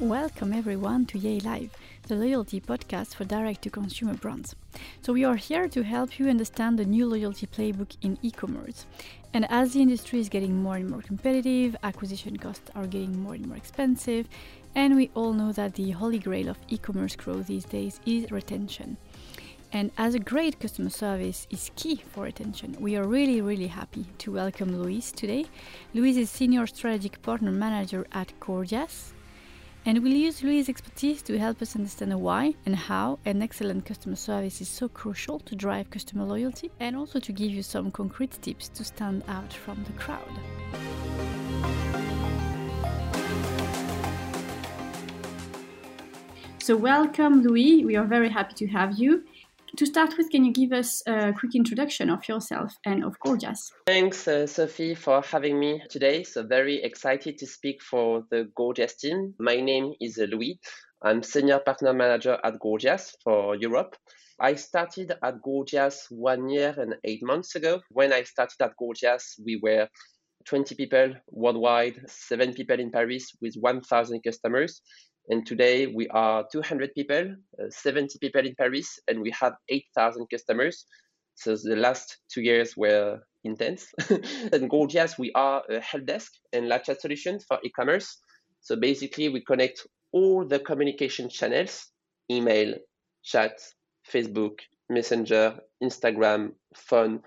Welcome everyone to yayloh, the loyalty podcast for direct to consumer brands. So, we are here to help you understand the new loyalty playbook in e commerce. And as the industry is getting more and more competitive, acquisition costs are getting more and more expensive, and we all know that the holy grail of e commerce growth these days is retention. And as a great customer service is key for retention, we are really, really happy to welcome Louise today. Louise is Senior Strategic Partner Manager at Gorgias. And we'll use Louis' expertise to help us understand why and how an excellent customer service is so crucial to drive customer loyalty and also to give you some concrete tips to stand out from the crowd. So, welcome, Louis. We are very happy to have you to start with, can you give us a quick introduction of yourself and of Gorgias? Thanks, uh, Sophie, for having me today. So, very excited to speak for the Gorgias team. My name is uh, Louis. I'm Senior Partner Manager at Gorgias for Europe. I started at Gorgias one year and eight months ago. When I started at Gorgias, we were 20 people worldwide, seven people in Paris with 1,000 customers. And today we are 200 people, uh, 70 people in Paris, and we have 8,000 customers. So the last two years were intense. and Gorgias, we are a help desk and live chat solution for e-commerce. So basically, we connect all the communication channels: email, chat, Facebook, Messenger, Instagram, phone,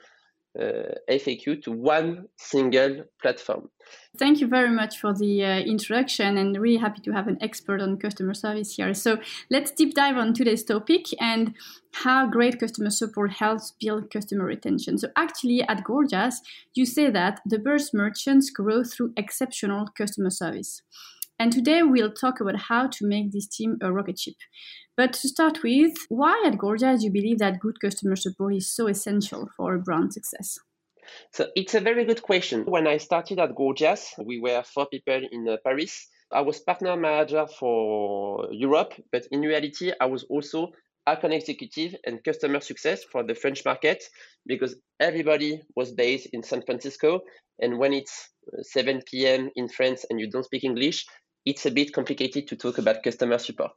uh, FAQ to one single platform. Thank you very much for the uh, introduction and really happy to have an expert on customer service here. So let's deep dive on today's topic and how great customer support helps build customer retention. So actually at Gorgias, you say that the best merchants grow through exceptional customer service. And today we'll talk about how to make this team a rocket ship. But to start with, why at Gorgias do you believe that good customer support is so essential for a brand success? So it's a very good question. When I started at Gorgias, we were four people in uh, Paris. I was partner manager for Europe, but in reality, I was also account executive and customer success for the French market because everybody was based in San Francisco. And when it's uh, 7 p.m. in France and you don't speak English, it's a bit complicated to talk about customer support.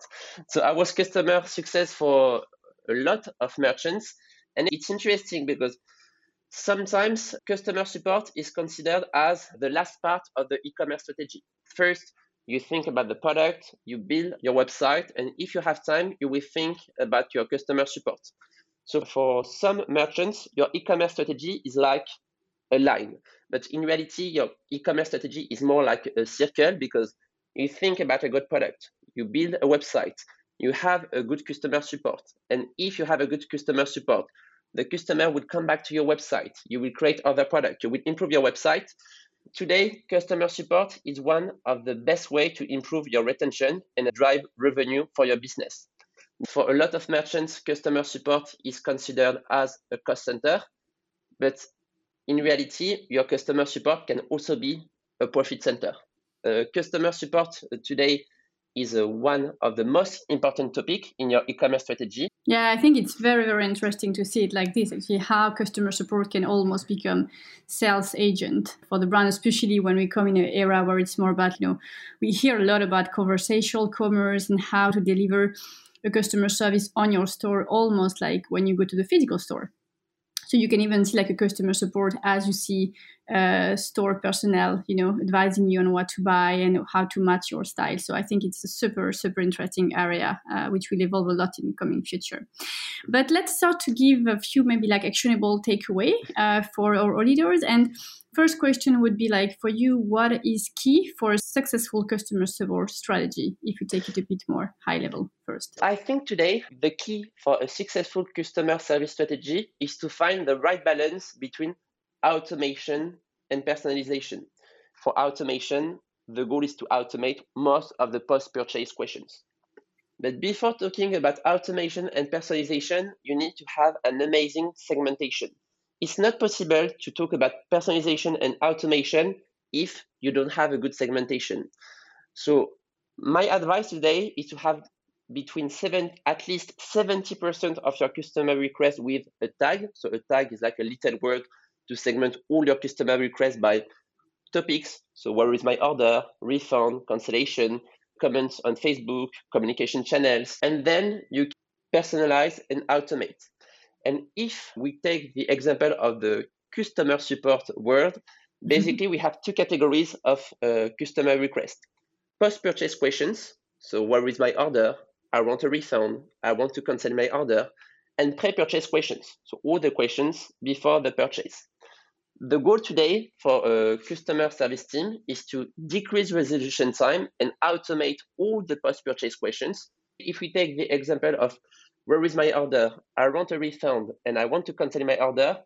So I was customer success for a lot of merchants. And it's interesting because sometimes customer support is considered as the last part of the e-commerce strategy. First, you think about the product, you build your website, and if you have time, you will think about your customer support. So for some merchants, your e-commerce strategy is like a line. But in reality, your e-commerce strategy is more like a circle because you think about a good product, you build a website, you have a good customer support. And if you have a good customer support, the customer will come back to your website. You will create other products. You will improve your website. Today, customer support is one of the best way to improve your retention and drive revenue for your business. For a lot of merchants, customer support is considered as a cost center, but in reality, your customer support can also be a profit center. Uh, customer support today is uh, one of the most important topic in your e-commerce strategy. Yeah, I think it's very very interesting to see it like this. Actually, how customer support can almost become sales agent for the brand, especially when we come in an era where it's more about you know we hear a lot about conversational commerce and how to deliver a customer service on your store, almost like when you go to the physical store. So you can even see like a customer support as you see uh, store personnel, you know, advising you on what to buy and how to match your style. So I think it's a super, super interesting area, uh, which will evolve a lot in coming future. But let's start to give a few maybe like actionable takeaway uh, for our auditors. And first question would be like for you, what is key for a successful customer support strategy? If you take it a bit more high level first. I think today the key for a successful customer service strategy is to find the right balance between automation and personalization. For automation, the goal is to automate most of the post purchase questions. But before talking about automation and personalization, you need to have an amazing segmentation. It's not possible to talk about personalization and automation if you don't have a good segmentation. So, my advice today is to have between seven, at least 70% of your customer requests with a tag. So, a tag is like a little word to segment all your customer requests by topics. So where is my order, refund, cancellation, comments on Facebook, communication channels, and then you personalize and automate. And if we take the example of the customer support world, mm-hmm. basically we have two categories of uh, customer request. Post-purchase questions, so where is my order? I want a refund. I want to cancel my order. And pre-purchase questions, so all the questions before the purchase. The goal today for a customer service team is to decrease resolution time and automate all the post-purchase questions. If we take the example of where is my order? I want a refund and I want to cancel my order.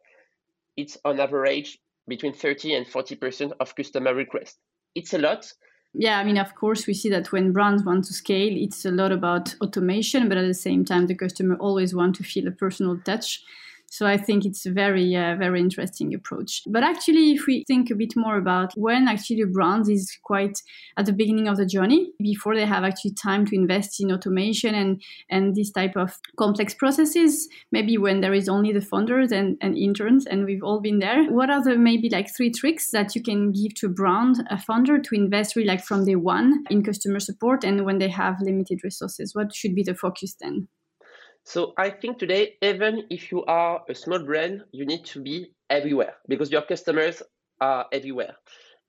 It's on average between 30 and 40% of customer requests. It's a lot. Yeah, I mean, of course, we see that when brands want to scale, it's a lot about automation, but at the same time, the customer always want to feel a personal touch. So I think it's a very, uh, very interesting approach. But actually, if we think a bit more about when actually a brand is quite at the beginning of the journey, before they have actually time to invest in automation and, and this type of complex processes, maybe when there is only the founders and, and interns, and we've all been there, what are the maybe like three tricks that you can give to a brand, a founder to invest really like from day one in customer support and when they have limited resources? What should be the focus then? So I think today, even if you are a small brand, you need to be everywhere because your customers are everywhere.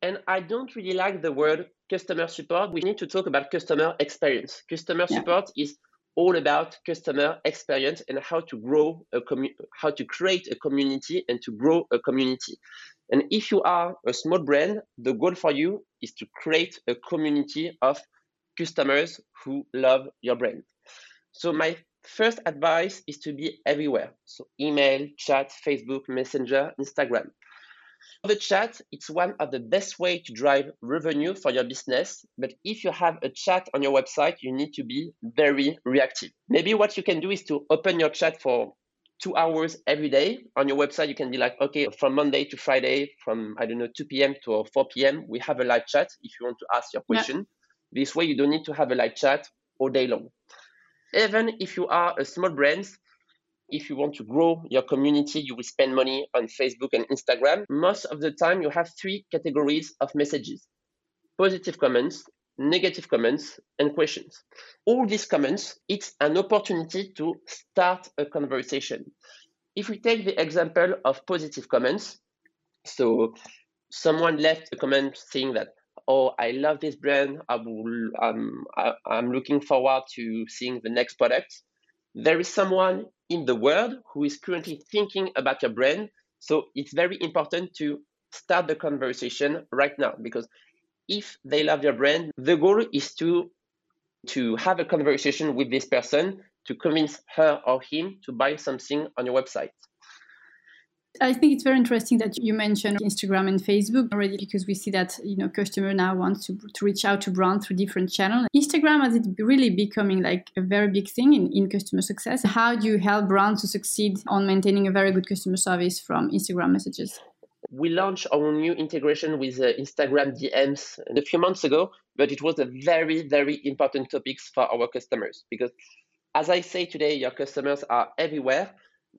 And I don't really like the word customer support. We need to talk about customer experience. Customer yeah. support is all about customer experience and how to grow a commu- how to create a community and to grow a community. And if you are a small brand, the goal for you is to create a community of customers who love your brand. So my First advice is to be everywhere. So email, chat, Facebook, Messenger, Instagram. The chat, it's one of the best way to drive revenue for your business. But if you have a chat on your website, you need to be very reactive. Maybe what you can do is to open your chat for two hours every day on your website. You can be like, okay, from Monday to Friday, from I don't know 2 p.m. to 4 p.m. We have a live chat if you want to ask your question. Yeah. This way, you don't need to have a live chat all day long even if you are a small brand, if you want to grow your community, you will spend money on Facebook and Instagram. Most of the time, you have three categories of messages positive comments, negative comments, and questions. All these comments, it's an opportunity to start a conversation. If we take the example of positive comments, so someone left a comment saying that oh, I love this brand. I will, um, I, I'm looking forward to seeing the next product. There is someone in the world who is currently thinking about your brand. So it's very important to start the conversation right now because if they love your brand, the goal is to to have a conversation with this person to convince her or him to buy something on your website. I think it's very interesting that you mentioned Instagram and Facebook already because we see that you know customer now wants to, to reach out to brand through different channels. Instagram has it really becoming like a very big thing in, in customer success. How do you help brands to succeed on maintaining a very good customer service from Instagram messages? We launched our new integration with uh, Instagram DMs a few months ago, but it was a very, very important topic for our customers because, as I say today, your customers are everywhere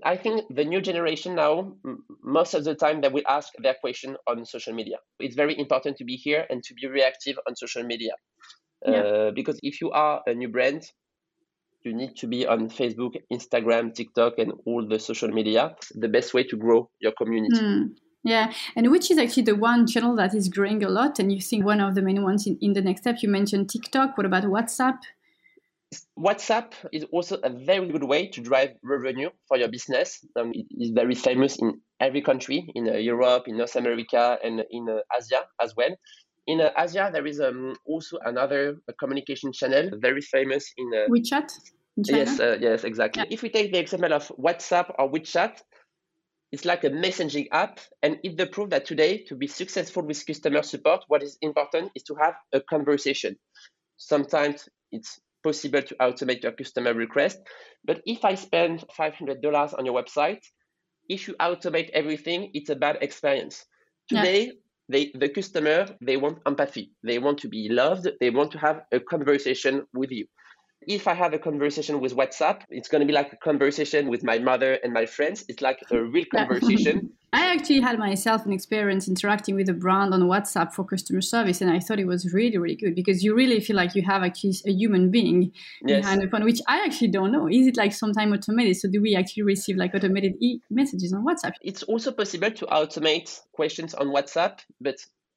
I think the new generation now, most of the time, they will ask their question on social media. It's very important to be here and to be reactive on social media. Yeah. Uh, because if you are a new brand, you need to be on Facebook, Instagram, TikTok, and all the social media. The best way to grow your community. Mm. Yeah, and which is actually the one channel that is growing a lot, and you think one of the main ones in, in the next step. You mentioned TikTok. What about WhatsApp? WhatsApp is also a very good way to drive revenue for your business. Um, it is very famous in every country, in uh, Europe, in North America, and in uh, Asia as well. In uh, Asia, there is um, also another uh, communication channel very famous in uh, WeChat. Yes, uh, yes, exactly. Yeah. If we take the example of WhatsApp or WeChat, it's like a messaging app, and it's the proof that today, to be successful with customer support, what is important is to have a conversation. Sometimes it's possible to automate your customer request. But if I spend $500 on your website, if you automate everything, it's a bad experience. Today, yeah. they, the customer, they want empathy. They want to be loved. They want to have a conversation with you. If I have a conversation with WhatsApp, it's going to be like a conversation with my mother and my friends. It's like a real conversation. I actually had myself an experience interacting with a brand on WhatsApp for customer service, and I thought it was really, really good because you really feel like you have actually a human being yes. behind the phone, which I actually don't know. Is it like sometime automated? So do we actually receive like automated e- messages on WhatsApp? It's also possible to automate questions on WhatsApp, but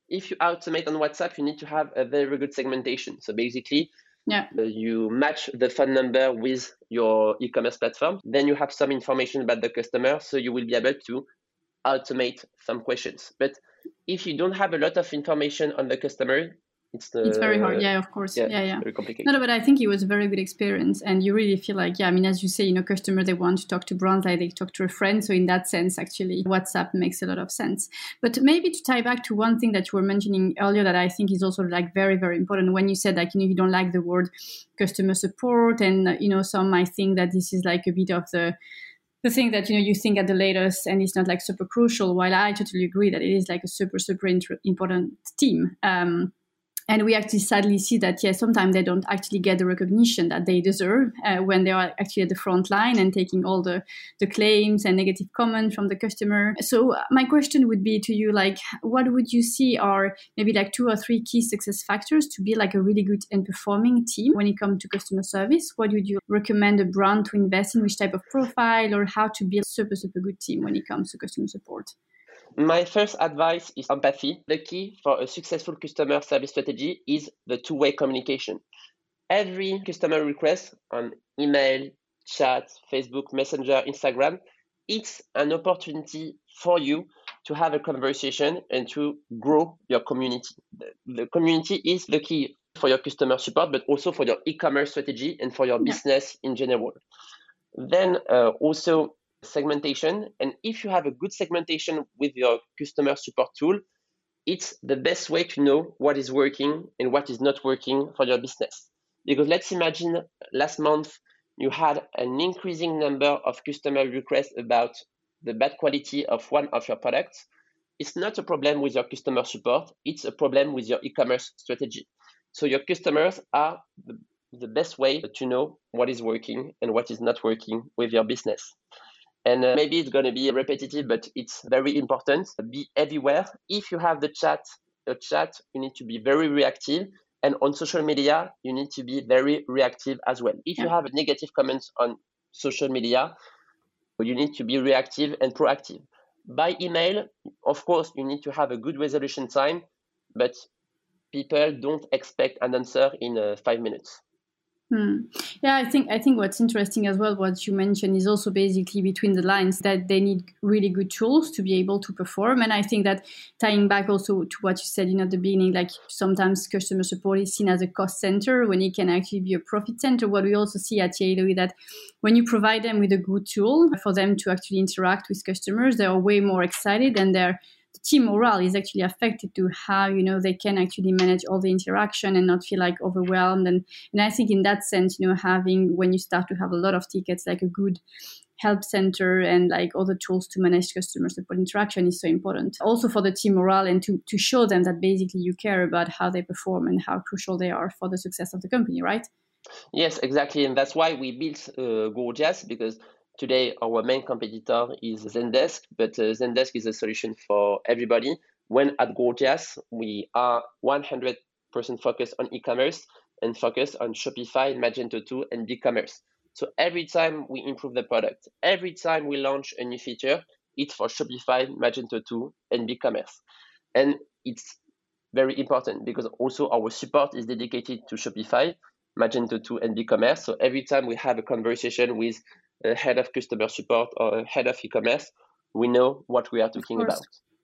if you automate on WhatsApp, you need to have a very good segmentation. So basically, yeah. Uh, you match the phone number with your e-commerce platform. Then you have some information about the customer, so you will be able to automate some questions. But if you don't have a lot of information on the customer, it's the it's very hard. Yeah of course. yeah yeah, yeah. very complicated. No, no but i think it was a very good experience and you really feel like yeah i mean as you say you know customer they want to talk to brands like they talk to a friend. So in that sense actually whatsapp makes a lot of sense. But maybe to tie back to one thing that you were mentioning earlier that i think is also like very very important. When you said like you know you don't like the word customer support and you know some might think that this is like a bit of the the thing that you know you think at the latest and it's not like super crucial while i totally agree that it is like a super super important team. Um, and we actually sadly see that, yes, sometimes they don't actually get the recognition that they deserve uh, when they are actually at the front line and taking all the, the claims and negative comments from the customer. So uh, my question would be to you, like, what would you see are maybe like two or three key success factors to be like a really good and performing team when it comes to customer service? What would you recommend a brand to invest in? Which type of profile or how to build super, super good team when it comes to customer support? My first advice is empathy. The key for a successful customer service strategy is the two way communication. Every customer request on email, chat, Facebook, Messenger, Instagram, it's an opportunity for you to have a conversation and to grow your community. The, the community is the key for your customer support, but also for your e commerce strategy and for your business in general. Then uh, also segmentation. And if you have a good segmentation with your customer support tool, it's the best way to know what is working and what is not working for your business. Because let's imagine last month you had an increasing number of customer requests about the bad quality of one of your products. It's not a problem with your customer support, it's a problem with your e commerce strategy. So your customers are the, the best way to know what is working and what is not working with your business. And uh, maybe it's going to be repetitive, but it's very important. Be everywhere. If you have the chat, a chat, you need to be very reactive. And on social media, you need to be very reactive as well. If yeah. you have a negative comments on social media, you need to be reactive and proactive. By email, of course, you need to have a good resolution time, but people don't expect an answer in uh, five minutes. Hmm. Yeah, I think I think what's interesting as well, what you mentioned, is also basically between the lines that they need really good tools to be able to perform. And I think that tying back also to what you said in at the beginning, like sometimes customer support is seen as a cost center when it can actually be a profit center. What we also see at yayloh is that when you provide them with a good tool for them to actually interact with customers, they are way more excited and they're team morale is actually affected to how you know they can actually manage all the interaction and not feel like overwhelmed. And and i think in that sense you know having when you start to have a lot of tickets like a good help center and like other tools to manage customer support interaction is so important. Also for the team morale and to, to show them that basically you care about how they perform and how crucial they are for the success of the company right? Yes exactly. And that's why we built uh, gorgias because Today, our main competitor is Zendesk, but uh, Zendesk is a solution for everybody. When at Gorgias, we are 100% focused on e-commerce and focused on Shopify, Magento 2, and BigCommerce. So every time we improve the product, every time we launch a new feature, it's for Shopify, Magento 2, and BigCommerce. And it's very important because also our support is dedicated to Shopify, Magento 2, and BigCommerce. So every time we have a conversation with head of customer support or head of e-commerce, we know what we are talking about.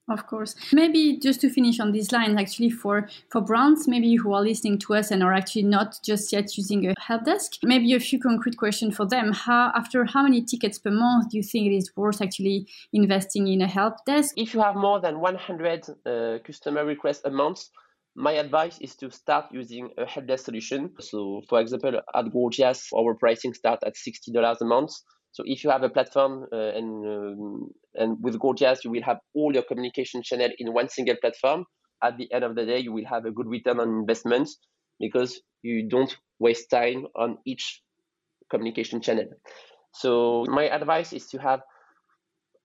Of course. Maybe just to finish on this line, actually, for, for brands, maybe who are listening to us and are actually not just yet using a help desk, maybe a few concrete questions for them. How, after how many tickets per month do you think it is worth actually investing in a help desk? If you have more than 100 uh, customer requests a month, my advice is to start using a help desk solution. So, for example, at Gorgias, our pricing starts at $60 a month. So, if you have a platform uh, and um, and with Gorgias, you will have all your communication channel in one single platform. At the end of the day, you will have a good return on investment because you don't waste time on each communication channel. So, my advice is to have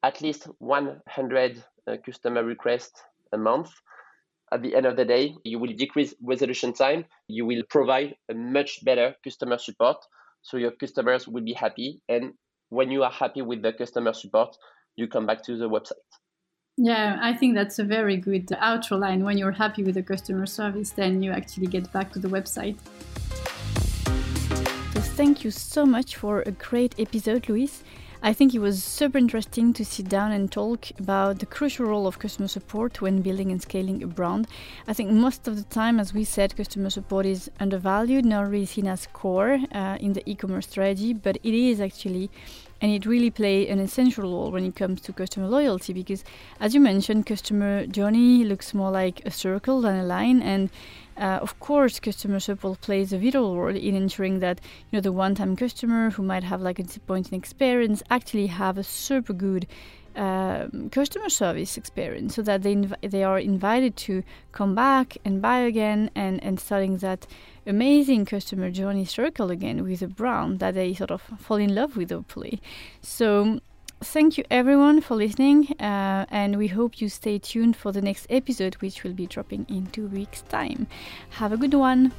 at least 100 uh, customer requests a month, at the end of the day, you will decrease resolution time. You will provide a much better customer support. So your customers will be happy. And when you are happy with the customer support, you come back to the website. Yeah, I think that's a very good outro line. When you're happy with the customer service, then you actually get back to the website. So thank you so much for a great episode, Louise. I think it was super interesting to sit down and talk about the crucial role of customer support when building and scaling a brand. I think most of the time, as we said, customer support is undervalued, not really seen as core uh, in the e commerce strategy, but it is actually and it really plays an essential role when it comes to customer loyalty because as you mentioned customer journey looks more like a circle than a line and uh, of course, customer support plays a vital role in ensuring that you know the one-time customer who might have like a disappointing experience actually have a super good um, customer service experience, so that they inv- they are invited to come back and buy again, and and starting that amazing customer journey circle again with a brand that they sort of fall in love with, hopefully. So thank you everyone for listening, uh, and we hope you stay tuned for the next episode, which will be dropping in two weeks' time. Have a good one.